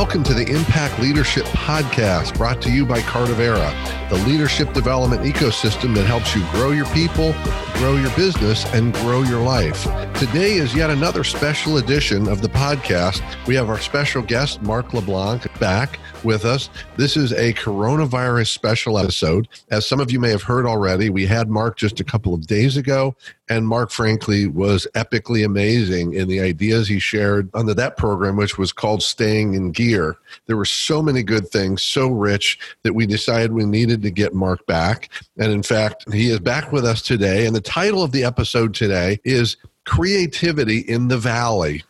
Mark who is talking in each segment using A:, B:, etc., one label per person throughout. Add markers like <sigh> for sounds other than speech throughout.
A: Welcome to the Impact Leadership Podcast, brought to you by Cardivera, the leadership development ecosystem that helps you grow your people, grow your business, and grow your life. Today is yet another special edition of the podcast. We have our special guest, Mark LeBlanc, back with us. This is a coronavirus special episode. As some of you may have heard already, we had Mark just a couple of days ago, and Mark, frankly, was epically amazing in the ideas he shared under that program, which was called Staying in Gear. There were so many good things, so rich, that we decided we needed to get Mark back. And in fact, he is back with us today. And the title of the episode today is Creativity in the Valley.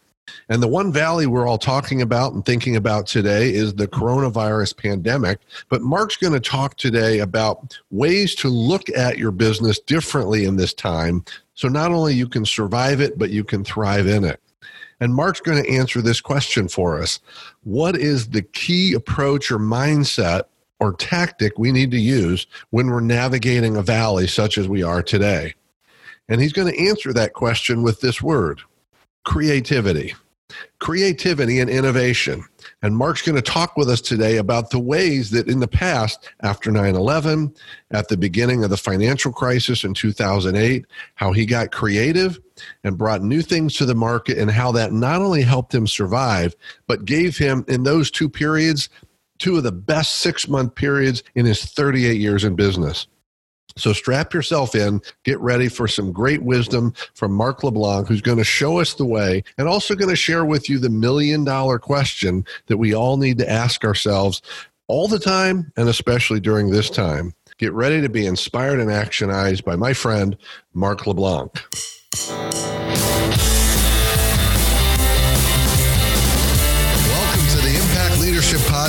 A: And the one valley we're all talking about and thinking about today is the coronavirus pandemic. But Mark's going to talk today about ways to look at your business differently in this time. So not only you can survive it, but you can thrive in it. And Mark's going to answer this question for us. What is the key approach or mindset or tactic we need to use when we're navigating a valley such as we are today? And he's going to answer that question with this word creativity. Creativity and innovation. And Mark's going to talk with us today about the ways that in the past, after 9 11, at the beginning of the financial crisis in 2008, how he got creative and brought new things to the market, and how that not only helped him survive, but gave him, in those two periods, two of the best six month periods in his 38 years in business. So strap yourself in, get ready for some great wisdom from Mark LeBlanc, who's going to show us the way and also going to share with you the million dollar question that we all need to ask ourselves all the time and especially during this time. Get ready to be inspired and actionized by my friend, Mark LeBlanc.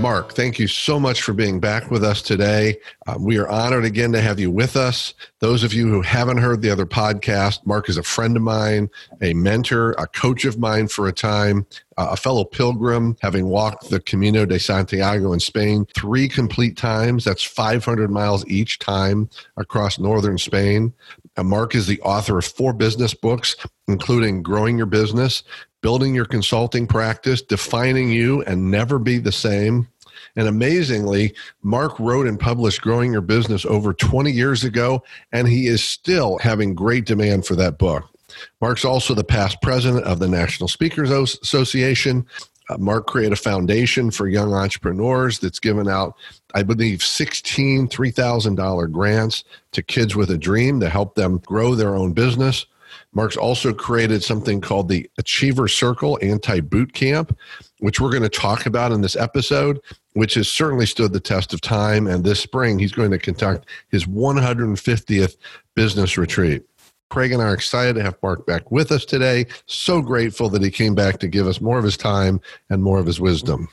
A: Mark, thank you so much for being back with us today. Um, we are honored again to have you with us. Those of you who haven't heard the other podcast, Mark is a friend of mine, a mentor, a coach of mine for a time, uh, a fellow pilgrim, having walked the Camino de Santiago in Spain three complete times. That's 500 miles each time across northern Spain. Uh, Mark is the author of four business books, including Growing Your Business, building your consulting practice, defining you, and never be the same. And amazingly, Mark wrote and published Growing Your Business over 20 years ago, and he is still having great demand for that book. Mark's also the past president of the National Speakers Association. Uh, Mark created a foundation for young entrepreneurs that's given out, I believe, 16 $3,000 grants to kids with a dream to help them grow their own business. Mark's also created something called the Achiever Circle Anti Boot Camp, which we're going to talk about in this episode, which has certainly stood the test of time. And this spring, he's going to conduct his 150th business retreat. Craig and I are excited to have Mark back with us today. So grateful that he came back to give us more of his time and more of his wisdom.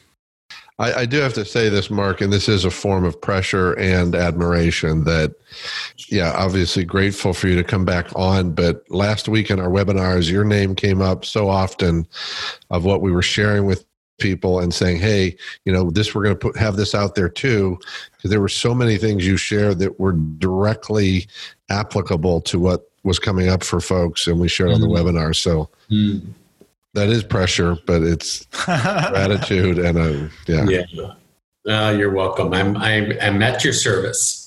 A: I, I, do have to say this, Mark, and this is a form of pressure and admiration that, yeah, obviously grateful for you to come back on. But last week in our webinars, your name came up so often of what we were sharing with people and saying, hey, you know, this, we're going to put, have this out there too. Because there were so many things you shared that were directly applicable to what was coming up for folks and we shared mm-hmm. on the mm-hmm. webinar. So, mm-hmm that is pressure, but it's <laughs> gratitude and a yeah.
B: Yeah. Uh, you're welcome. I'm, I'm I'm at your service.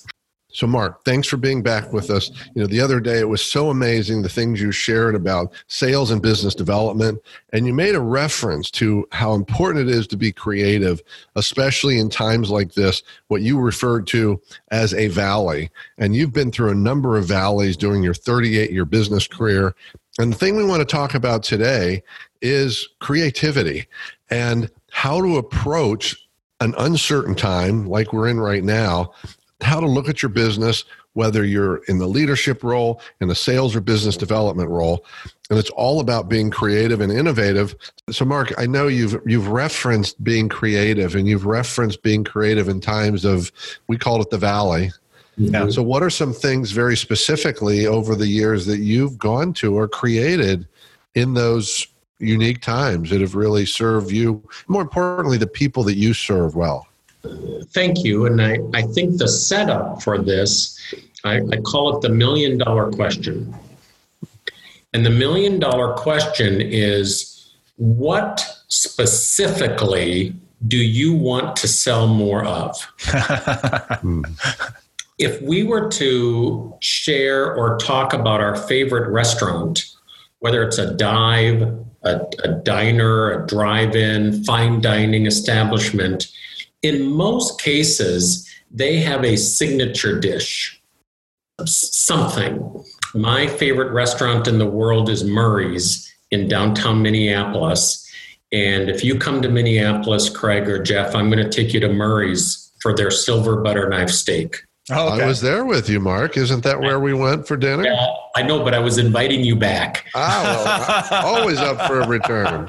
A: So, Mark, thanks for being back with us. You know, the other day it was so amazing the things you shared about sales and business development, and you made a reference to how important it is to be creative, especially in times like this, what you referred to as a valley. And you've been through a number of valleys during your 38 year business career. And the thing we want to talk about today is creativity and how to approach an uncertain time like we're in right now how to look at your business whether you're in the leadership role, in the sales or business development role. And it's all about being creative and innovative. So, Mark, I know you've you've referenced being creative, and you've referenced being creative in times of we called it the valley. Yeah. So, what are some things very specifically over the years that you've gone to or created in those unique times that have really served you, more importantly, the people that you serve well?
B: Thank you. And I, I think the setup for this, I, I call it the million dollar question. And the million dollar question is what specifically do you want to sell more of? <laughs> <laughs> Hmm. If we were to share or talk about our favorite restaurant, whether it's a dive, a, a diner, a drive in, fine dining establishment, in most cases, they have a signature dish, something. My favorite restaurant in the world is Murray's in downtown Minneapolis. And if you come to Minneapolis, Craig or Jeff, I'm going to take you to Murray's for their silver butter knife steak.
A: Oh, okay. I was there with you, Mark. Isn't that where we went for dinner? Yeah,
B: I know, but I was inviting you back.
A: Ah, well, <laughs> always up for a return.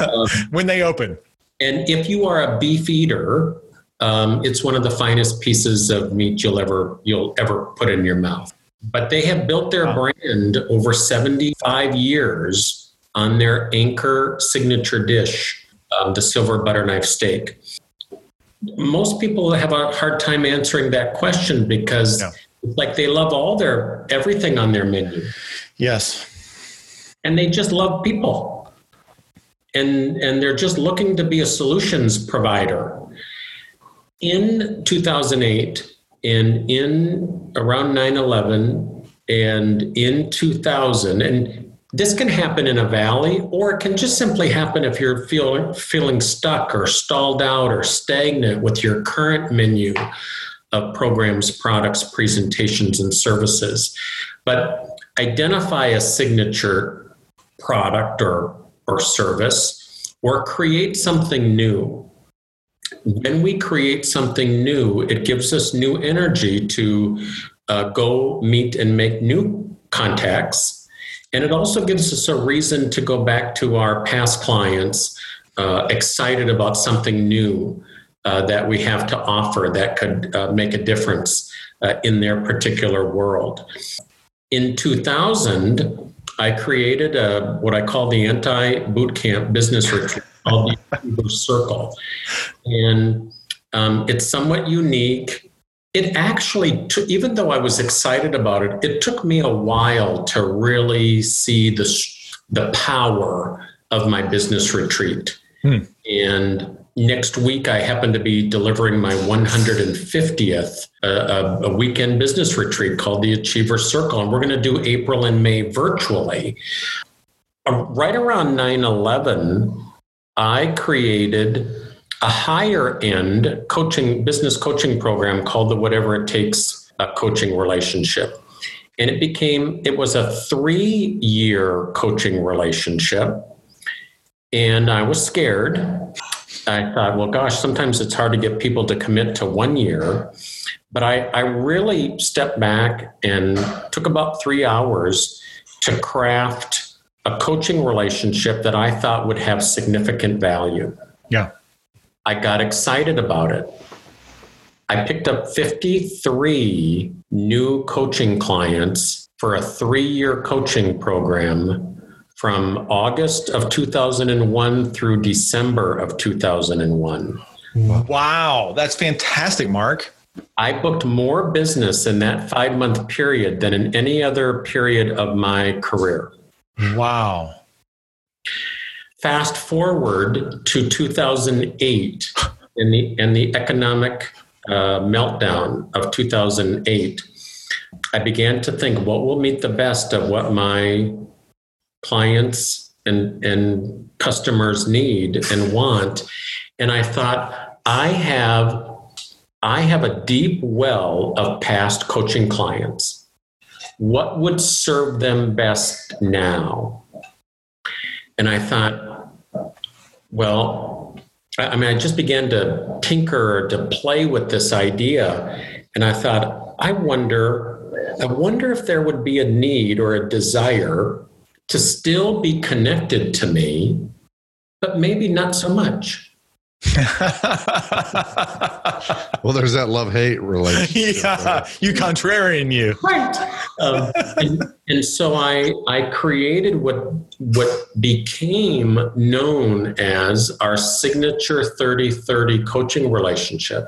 C: um, when they open.
B: And if you are a beef eater, um, it's one of the finest pieces of meat you'll ever you'll ever put in your mouth. But they have built their wow. brand over 75 years on their anchor signature dish, um, the silver butter knife steak. Most people have a hard time answering that question because yeah. it's like they love all their everything on their menu.
C: Yes.
B: And they just love people and and they're just looking to be a solutions provider. In 2008 and in around 9/11 and in 2000 and this can happen in a valley or it can just simply happen if you're feeling feeling stuck or stalled out or stagnant with your current menu of programs, products, presentations and services. But identify a signature product or or service or create something new. When we create something new, it gives us new energy to uh, go meet and make new contacts. And it also gives us a reason to go back to our past clients uh, excited about something new uh, that we have to offer that could uh, make a difference uh, in their particular world. In 2000, I created a what I call the anti boot camp business retreat called the Circle, and um, it's somewhat unique. It actually, took, even though I was excited about it, it took me a while to really see the the power of my business retreat. Hmm. And next week I happen to be delivering my 150th uh, a, weekend business retreat called the Achiever Circle, and we're going to do April and May virtually. Uh, right around 9/11, I created a higher end coaching business coaching program called the Whatever It Takes uh, coaching relationship. And it became, it was a three year coaching relationship. And I was scared I thought, well, gosh, sometimes it's hard to get people to commit to one year. But I, I really stepped back and took about three hours to craft a coaching relationship that I thought would have significant value.
C: Yeah.
B: I got excited about it. I picked up 53 new coaching clients for a three year coaching program from August of 2001 through December of 2001.
C: Wow, that's fantastic, Mark.
B: I booked more business in that five month period than in any other period of my career.
C: Wow.
B: Fast forward to 2008 and the, and the economic uh, meltdown of 2008. I began to think what will meet the best of what my clients and, and customers need and want. And I thought, I have I have a deep well of past coaching clients. What would serve them best now? And I thought, well, I mean, I just began to tinker, to play with this idea. And I thought, I wonder, I wonder if there would be a need or a desire to still be connected to me, but maybe not so much. <laughs>
A: well, there's that love hate relationship. <laughs>
C: yeah, you contrarian, you.
B: Right. Um, and, and so I I created what what became known as our signature 30-30 coaching relationship.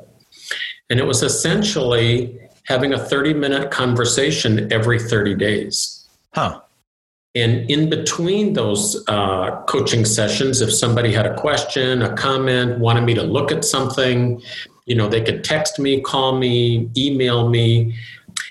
B: And it was essentially having a 30 minute conversation every 30 days.
C: Huh.
B: And in between those uh, coaching sessions, if somebody had a question, a comment, wanted me to look at something, you know, they could text me, call me, email me.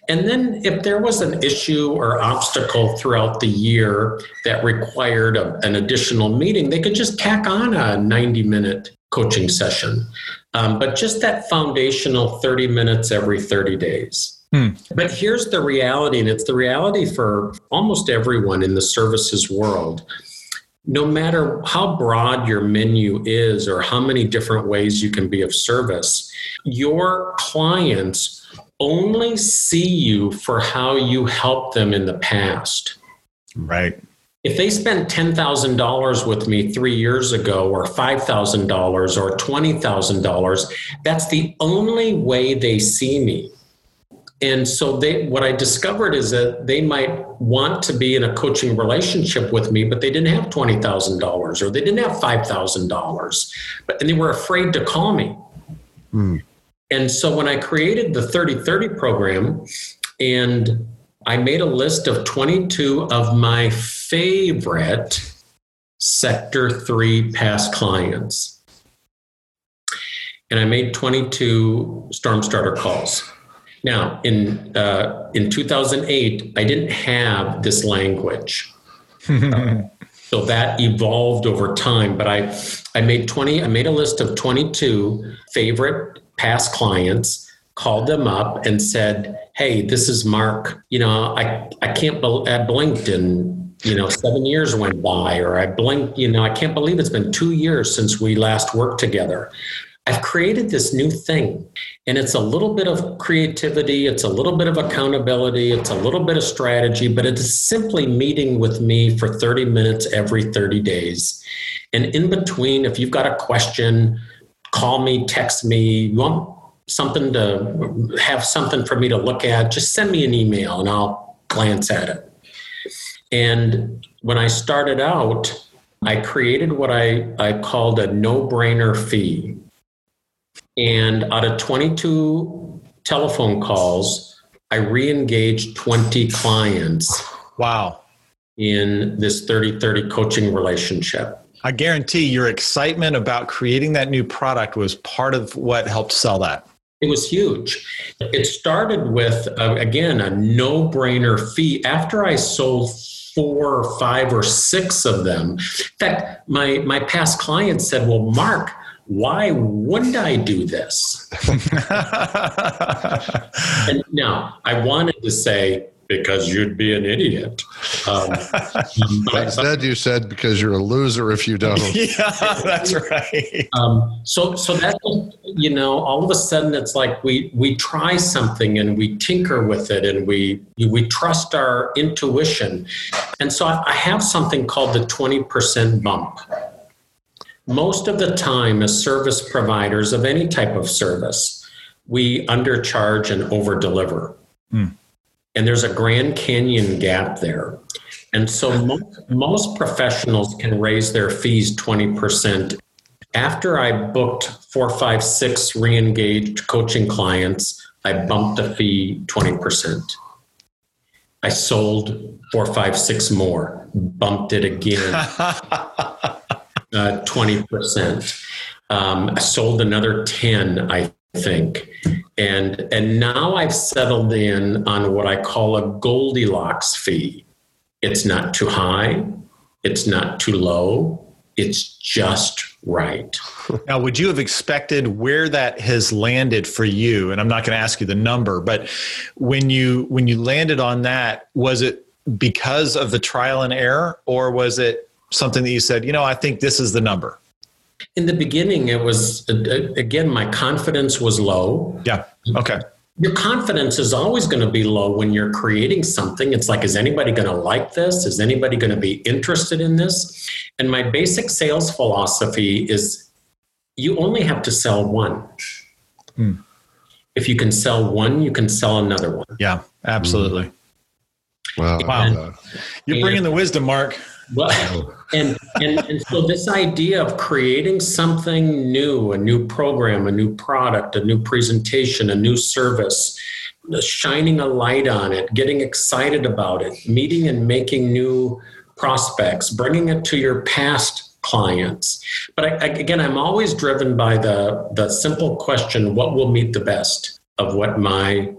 B: And then if there was an issue or obstacle throughout the year that required a, an additional meeting, they could just tack on a 90 minute coaching session. Um, but just that foundational 30 minutes every 30 days. Hmm. But here's the reality, and it's the reality for almost everyone in the services world. No matter how broad your menu is or how many different ways you can be of service, your clients only see you for how you helped them in the past.
C: Right.
B: If they spent $10,000 with me three years ago, or $5,000 or $20,000, that's the only way they see me. And so they what I discovered is that they might want to be in a coaching relationship with me, but they didn't have twenty thousand dollars or they didn't have five thousand dollars. But and they were afraid to call me. Hmm. And so when I created the 3030 program and I made a list of 22 of my favorite sector three past clients. And I made 22 storm starter calls. Now, in uh, in 2008, I didn't have this language. uh, <laughs> so that evolved over time, but I I made 20 I made a list of 22 favorite past clients, called them up and said, "Hey, this is Mark. You know, I I can't I blinked and you know, seven years went by, or I blinked, you know, I can't believe it's been two years since we last worked together. I've created this new thing, and it's a little bit of creativity, it's a little bit of accountability, it's a little bit of strategy, but it is simply meeting with me for 30 minutes every 30 days. And in between, if you've got a question, call me, text me, you want something to have something for me to look at, just send me an email and I'll glance at it. And when I started out, I created what I, I called a no brainer fee. And out of 22 telephone calls, I re engaged 20 clients.
C: Wow.
B: In this 30 30 coaching relationship.
C: I guarantee your excitement about creating that new product was part of what helped sell that.
B: It was huge. It started with, uh, again, a no brainer fee. After I sold four or five or six of them, in fact, my, my past clients said, Well, Mark, why wouldn't I do this? <laughs> and now I wanted to say, because you'd be an idiot. Um, <laughs>
A: instead, you said because you're a loser if you don't. <laughs>
C: yeah, that's right.
B: Um, so, so that you know, all of a sudden, it's like we we try something and we tinker with it and we we trust our intuition. And so, I have something called the twenty percent bump most of the time as service providers of any type of service we undercharge and overdeliver. Mm. and there's a grand canyon gap there. And so most, most professionals can raise their fees 20% after i booked four five six re-engaged coaching clients i bumped the fee 20% i sold four five six more bumped it again <laughs> uh, 20%. Um, I sold another 10, I think. And, and now I've settled in on what I call a Goldilocks fee. It's not too high, it's not too low, it's just right. <laughs>
C: Now, would you have expected where that has landed for you? And I'm not going to ask you the number, but when you when you landed on that, was it because of the trial and error, or was it something that you said, you know, I think this is the number?
B: In the beginning, it was, again, my confidence was low.
C: Yeah. Okay.
B: your confidence is always going to be low when you're creating something. It's like, is anybody going to like this? Is anybody going to be interested in this? And my basic sales philosophy is you only have to sell one. Hmm. If you can sell one, you can sell another one.
C: Yeah, absolutely.
A: Wow.
C: Wow. You're bringing the wisdom, Mark.
B: Well, <laughs> and, and and so this idea of creating something new, a new program, a new product, a new presentation, a new service, shining a light on it, getting excited about it, meeting and making new prospects, bringing it to your past clients. But I, I, again, I'm always driven by the the simple question: What will meet the best of what my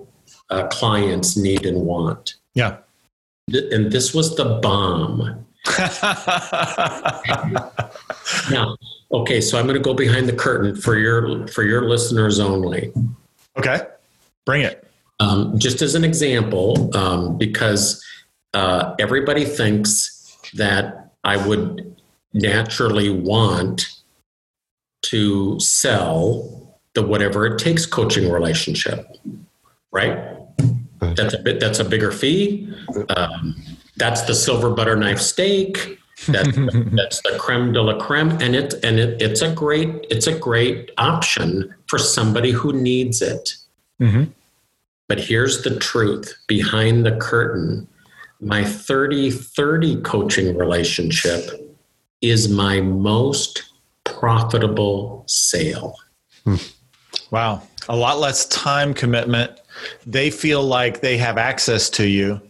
B: uh, clients need and want?
C: Yeah.
B: And this was the bomb <laughs> now, okay, so I'm going to go behind the curtain for your for your listeners only.
C: Okay, bring it.
B: Um, just as an example, um, because uh, everybody thinks that I would naturally want to sell the whatever it takes coaching relationship, right? That's a bit. That's a bigger fee. Um, that's the silver butter knife steak. That's, <laughs> that's the creme de la creme, and it and it, it's a great it's a great option for somebody who needs it. Mm-hmm. But here's the truth behind the curtain. My 30 30 coaching relationship is my most profitable sale.
C: Hmm. Wow. A lot less time commitment. They feel like they have access to you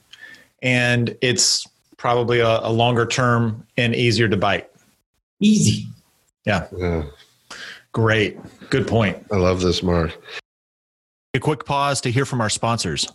C: and it's probably a, a longer term and easier to bite.
B: Easy.
C: Yeah. yeah. Great. Good point.
A: I love this, Mark.
D: A quick pause to hear from our sponsors.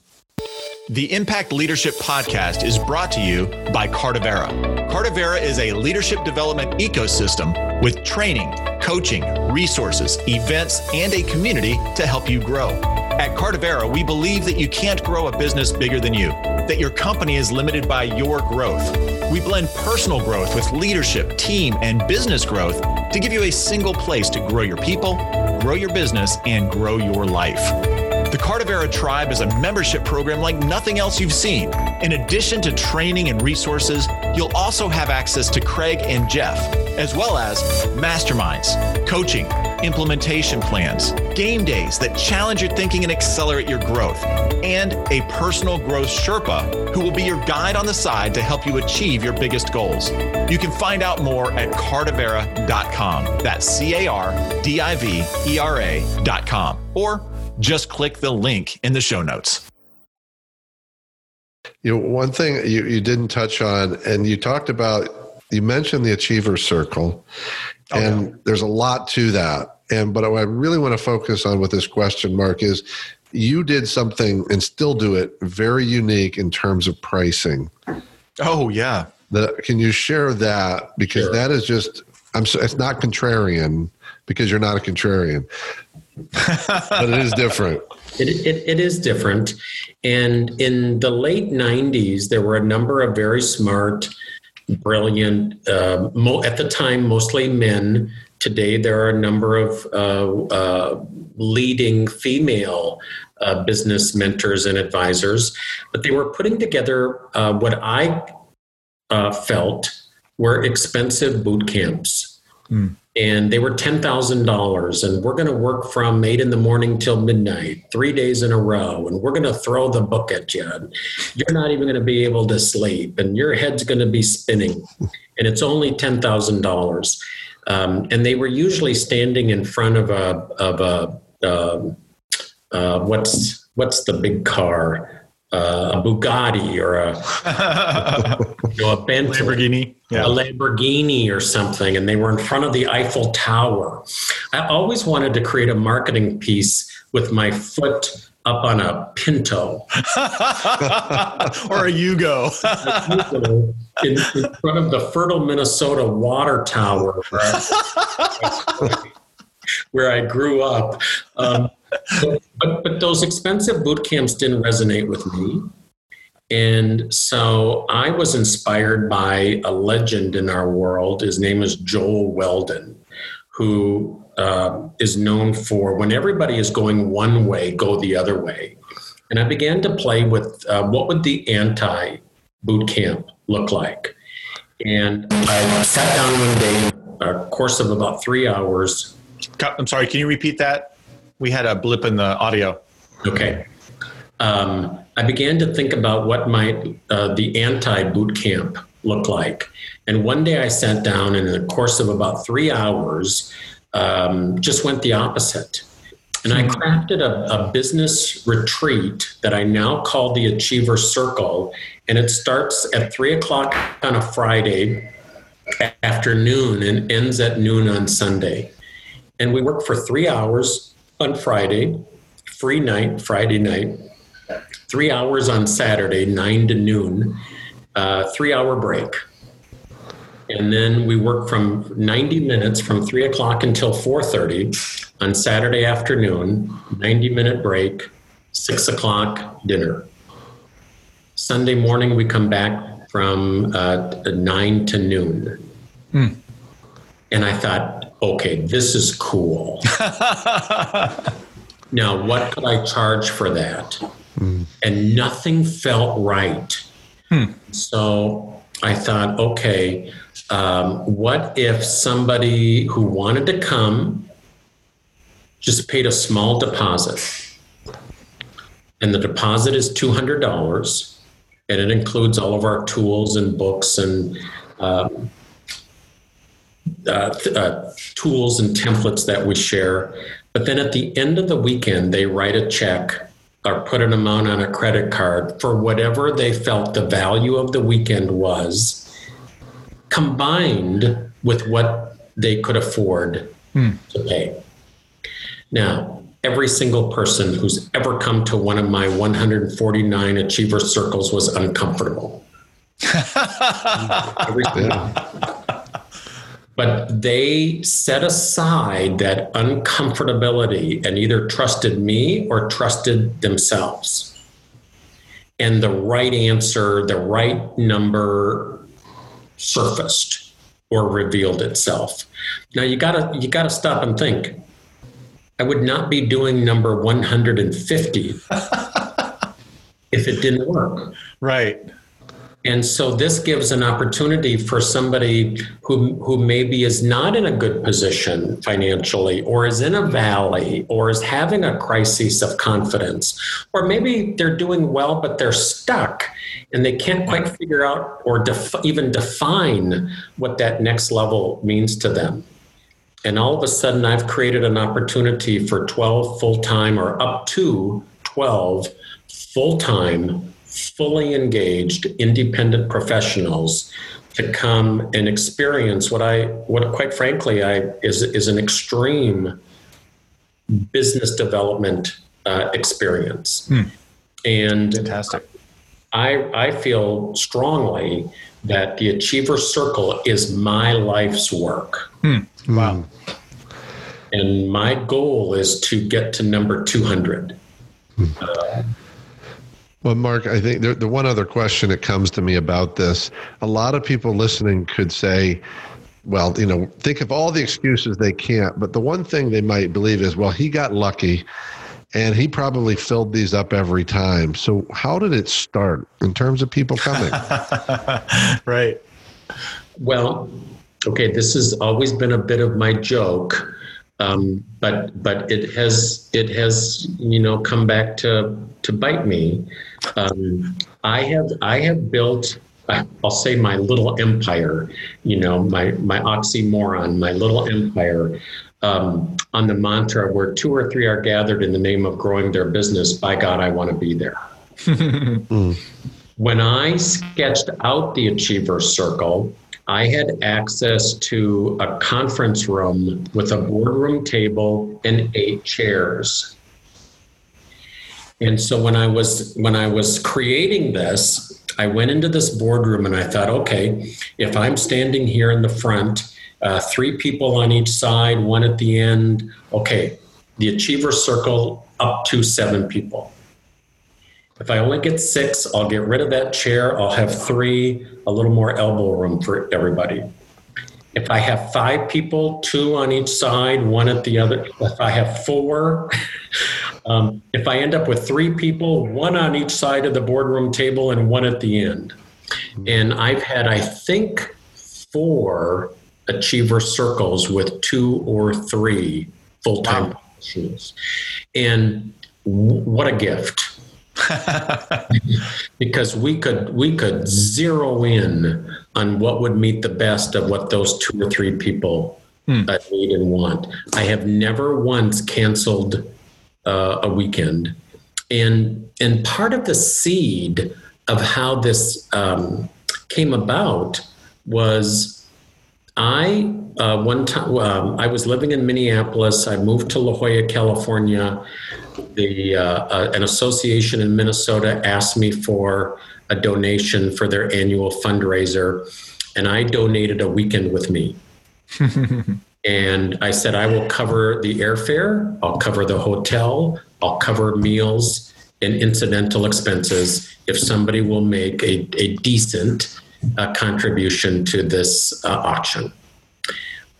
D: The Impact Leadership Podcast is brought to you by Cardivera. Cardivera is a leadership development ecosystem with training, coaching, resources, events, and a community to help you grow. At Cardivera, we believe that you can't grow a business bigger than you that your company is limited by your growth. We blend personal growth with leadership, team, and business growth to give you a single place to grow your people, grow your business, and grow your life. The Cardivera Tribe is a membership program like nothing else you've seen. In addition to training and resources, you'll also have access to Craig and Jeff, as well as masterminds, coaching, implementation plans, game days that challenge your thinking and accelerate your growth, and a personal growth Sherpa who will be your guide on the side to help you achieve your biggest goals. You can find out more at cardivera.com. That's C A R D I V E R A.com. Or just click the link in the show notes.
A: You know, one thing you, you didn't touch on, and you talked about, you mentioned the Achiever Circle, okay. and there's a lot to that. And but what I really want to focus on with this question, Mark, is you did something and still do it very unique in terms of pricing.
C: Oh yeah.
A: The, can you share that because sure. that is just I'm so, it's not contrarian because you're not a contrarian, but it is different.
B: It, it, it is different. And in the late 90s, there were a number of very smart, brilliant, uh, mo- at the time, mostly men Today, there are a number of uh, uh, leading female uh, business mentors and advisors, but they were putting together uh, what I uh, felt were expensive boot camps. Mm. And they were $10,000, and we're going to work from eight in the morning till midnight, three days in a row, and we're going to throw the book at you. And you're not even going to be able to sleep, and your head's going to be spinning, and it's only $10,000 um, and they were usually standing in front of a of a uh, uh, what's what's the big car a Bugatti or a <laughs> you know, a Bentley,
C: Lamborghini,
B: yeah. a Lamborghini or something, and they were in front of the Eiffel Tower. I always wanted to create a marketing piece with my foot up on a Pinto <laughs>
C: or <laughs> a Yugo
B: in, in, front of the fertile Minnesota water tower where I, where I grew up. Um, but, but those expensive boot camps didn't resonate with me. And so I was inspired by a legend in our world. His name is Joel Weldon, who uh, is known for when everybody is going one way, go the other way. And I began to play with uh, what would the anti boot camp look like. And I sat down one day, a course of about three hours.
C: I'm sorry, can you repeat that? We had a blip in the audio.
B: Okay. Um, I began to think about what might uh, the anti boot camp look like. And one day I sat down and in the course of about three hours, um, just went the opposite. And I crafted a, a, business retreat that I now call the Achiever Circle. And it starts at three o'clock on a Friday afternoon and ends at noon on Sunday. And we work for three hours on Friday, free night, Friday night, three hours on Saturday, nine to noon, uh, three hour break. And then we work from 90 minutes from three o'clock until 4.30 on Saturday afternoon, 90 minute break, six o'clock dinner. Sunday morning, we come back from uh, nine to noon. Mm. And I thought, okay, this is cool. <laughs> now, what could I charge for that? Mm. And nothing felt right. Hmm. So I thought, okay, um, what if somebody who wanted to come just paid a small deposit? And the deposit is $200, and it includes all of our tools and books and um, uh, uh, tools and templates that we share. But then at the end of the weekend, they write a check or put an amount on a credit card for whatever they felt the value of the weekend was, combined with what they could afford hmm. to pay. Now, every single person who's ever come to one of my 149 achiever circles was uncomfortable. <laughs> every single but they set aside that uncomfortability and either trusted me or trusted themselves. And the right answer, the right number surfaced or revealed itself. Now you gotta you gotta stop and think. I would not be doing number 150 <laughs> if it didn't work.
C: Right.
B: And so this gives an opportunity for somebody who, who maybe is not in a good position financially, or is in a valley, or is having a crisis of confidence, or maybe they're doing well, but they're stuck and they can't quite figure out or def- even define what that next level means to them. And all of a sudden, I've created an opportunity for 12 full time or up to 12 full time fully engaged independent professionals to come and experience what I what quite frankly I is is an extreme business development uh, experience. Hmm. And
C: fantastic.
B: I I feel strongly that the Achiever Circle is my life's work.
C: Hmm. Wow.
B: And my goal is to get to number 200. Hmm. Uh,
A: well, Mark, I think the, the one other question that comes to me about this a lot of people listening could say, well, you know, think of all the excuses they can't. But the one thing they might believe is, well, he got lucky and he probably filled these up every time. So, how did it start in terms of people coming? <laughs>
C: right.
B: Well, okay, this has always been a bit of my joke. Um, but but it has it has you know come back to to bite me um, I have I have built I'll say my little empire, you know, my my oxymoron, my little empire, um, on the mantra where two or three are gathered in the name of growing their business. By God, I want to be there. <laughs> mm. When I sketched out the Achiever Circle, I had access to a conference room with a boardroom table and eight chairs. And so when I was when I was creating this, I went into this boardroom and I thought, okay, if I'm standing here in the front, uh, three people on each side, one at the end, okay, the achiever circle up to seven people. If I only get six, I'll get rid of that chair. I'll have three, a little more elbow room for everybody. If I have five people, two on each side, one at the other, if I have four, <laughs> um, if I end up with three people, one on each side of the boardroom table and one at the end. And I've had, I think, four achiever circles with two or three full time wow. professionals. And w- what a gift. <laughs> because we could we could zero in on what would meet the best of what those two or three people hmm. need and want. I have never once canceled uh, a weekend, and and part of the seed of how this um, came about was I uh, one time um, I was living in Minneapolis. I moved to La Jolla, California. The uh, uh, an association in Minnesota asked me for a donation for their annual fundraiser, and I donated a weekend with me. <laughs> and I said I will cover the airfare. I'll cover the hotel. I'll cover meals and incidental expenses if somebody will make a, a decent uh, contribution to this uh, auction.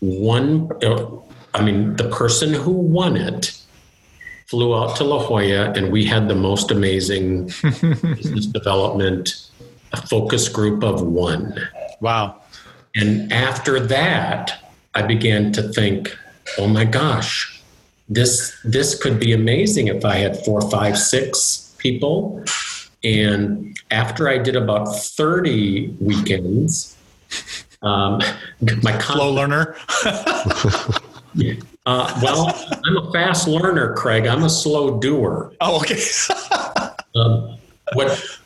B: One, uh, I mean, the person who won it flew out to La Jolla, and we had the most amazing <laughs> business development focus group of one.
C: Wow.
B: And after that, I began to think, oh my gosh, this this could be amazing if I had four, five, six people and after I did about 30 weekends, um,
C: my slow learner. <laughs>
B: uh, well, I'm a fast learner, Craig. I'm a slow doer.
C: Oh, okay. <laughs>
B: um, what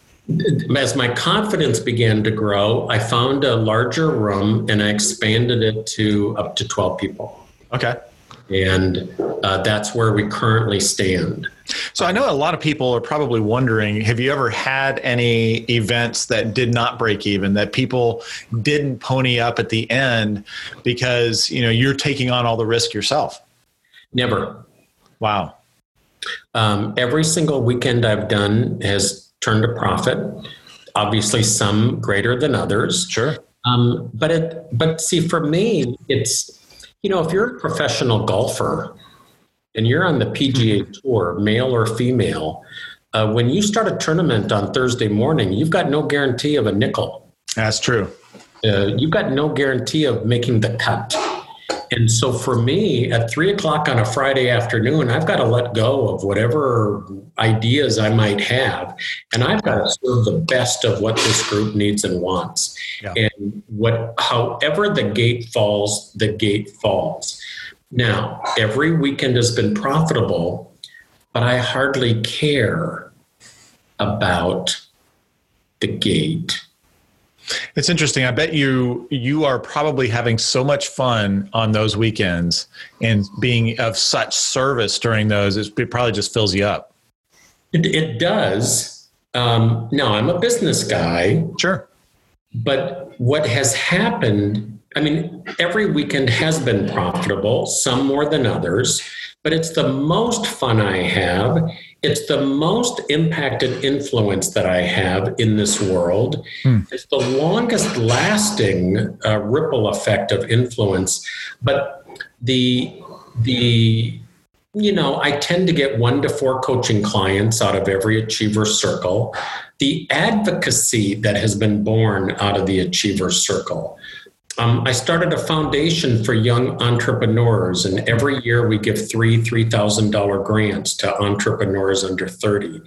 B: as my confidence began to grow, I found a larger room and I expanded it to up to 12 people.
C: Okay.
B: And uh, that's where we currently stand.
C: So I know a lot of people are probably wondering have you ever had any events that did not break even that people didn't pony up at the end because, you know, you're taking on all the risk yourself?
B: Never.
C: Wow.
B: Um, every single weekend I've done has turned a profit. Obviously some greater than others.
C: Sure.
B: Um, but it but see for me it's you know if you're a professional golfer and you're on the PGA mm-hmm. Tour, male or female, uh, when you start a tournament on Thursday morning, you've got no guarantee of a nickel.
C: That's true.
B: Uh, you've got no guarantee of making the cut. And so for me, at three o'clock on a Friday afternoon, I've got to let go of whatever ideas I might have. And I've got to serve the best of what this group needs and wants. Yeah. And what however the gate falls, the gate falls. Now, every weekend has been profitable, but I hardly care about the gate.
C: It's interesting. I bet you you are probably having so much fun on those weekends and being of such service during those. It probably just fills you up.
B: It, it does. Um, now I'm a business guy.
C: Sure.
B: But what has happened I mean, every weekend has been profitable, some more than others, but it's the most fun I have. It's the most impacted influence that I have in this world. Hmm. It's the longest lasting uh, ripple effect of influence. But the, the, you know, I tend to get one to four coaching clients out of every achiever circle. The advocacy that has been born out of the achiever circle, um, I started a foundation for young entrepreneurs, and every year we give three $3,000 grants to entrepreneurs under 30.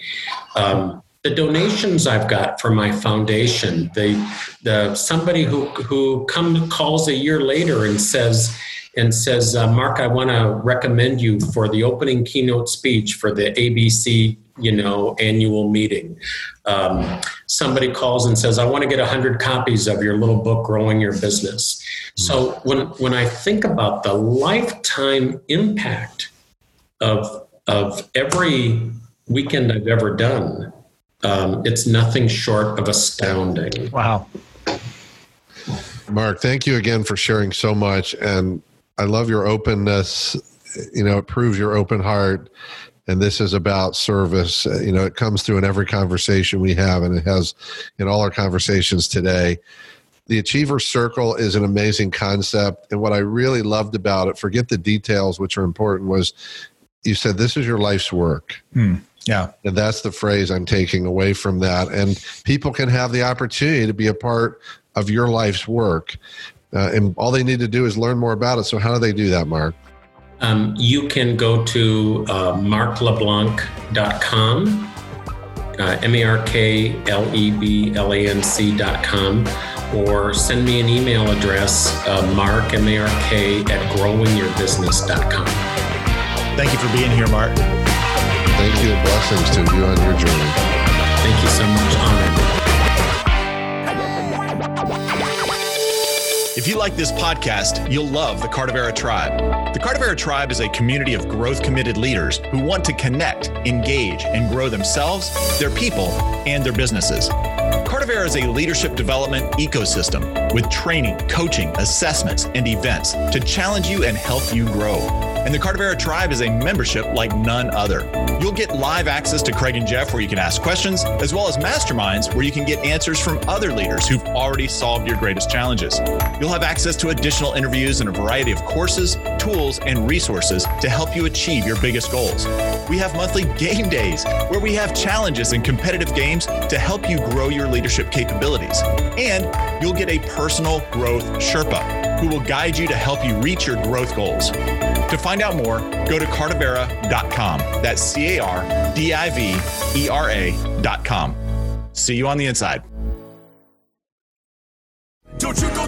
B: Um, the donations I've got for my foundation, the, the somebody who, who come, calls a year later and says, and says, uh, Mark, I want to recommend you for the opening keynote speech for the ABC, you know, annual meeting. Um, somebody calls and says, I want to get 100 copies of your little book, Growing Your Business. So when, when I think about the lifetime impact of, of every weekend I've ever done, um, it's nothing short of astounding.
C: Wow.
A: Mark, thank you again for sharing so much. And I love your openness. You know, it proves your open heart. And this is about service. You know, it comes through in every conversation we have, and it has in all our conversations today. The Achiever Circle is an amazing concept. And what I really loved about it, forget the details, which are important, was you said this is your life's work.
C: Hmm. Yeah.
A: And that's the phrase I'm taking away from that. And people can have the opportunity to be a part of your life's work. Uh, and all they need to do is learn more about it. So, how do they do that, Mark?
B: Um, you can go to uh, markleblanc.com, uh, M A R K L E B L A N C.com, or send me an email address, uh, mark, M A R K, at growingyourbusiness.com.
C: Thank you for being here, Mark.
A: Thank you and blessings to you on your journey.
B: Thank you so much. Honored.
D: If you like this podcast, you'll love the Cardivera Tribe. The Cardivera Tribe is a community of growth committed leaders who want to connect, engage, and grow themselves, their people, and their businesses. Cardivera is a leadership development ecosystem with training, coaching, assessments, and events to challenge you and help you grow. And the Cardivera Tribe is a membership like none other. You'll get live access to Craig and Jeff where you can ask questions, as well as masterminds where you can get answers from other leaders who've already solved your greatest challenges. You'll have access to additional interviews and a variety of courses, tools, and resources to help you achieve your biggest goals. We have monthly game days where we have challenges and competitive games to help you grow your leadership capabilities. And you'll get a personal growth Sherpa who will guide you to help you reach your growth goals. To find out more, go to cardivera.com. That's C A R D I V E R A.com. See you on the inside.
E: Don't you know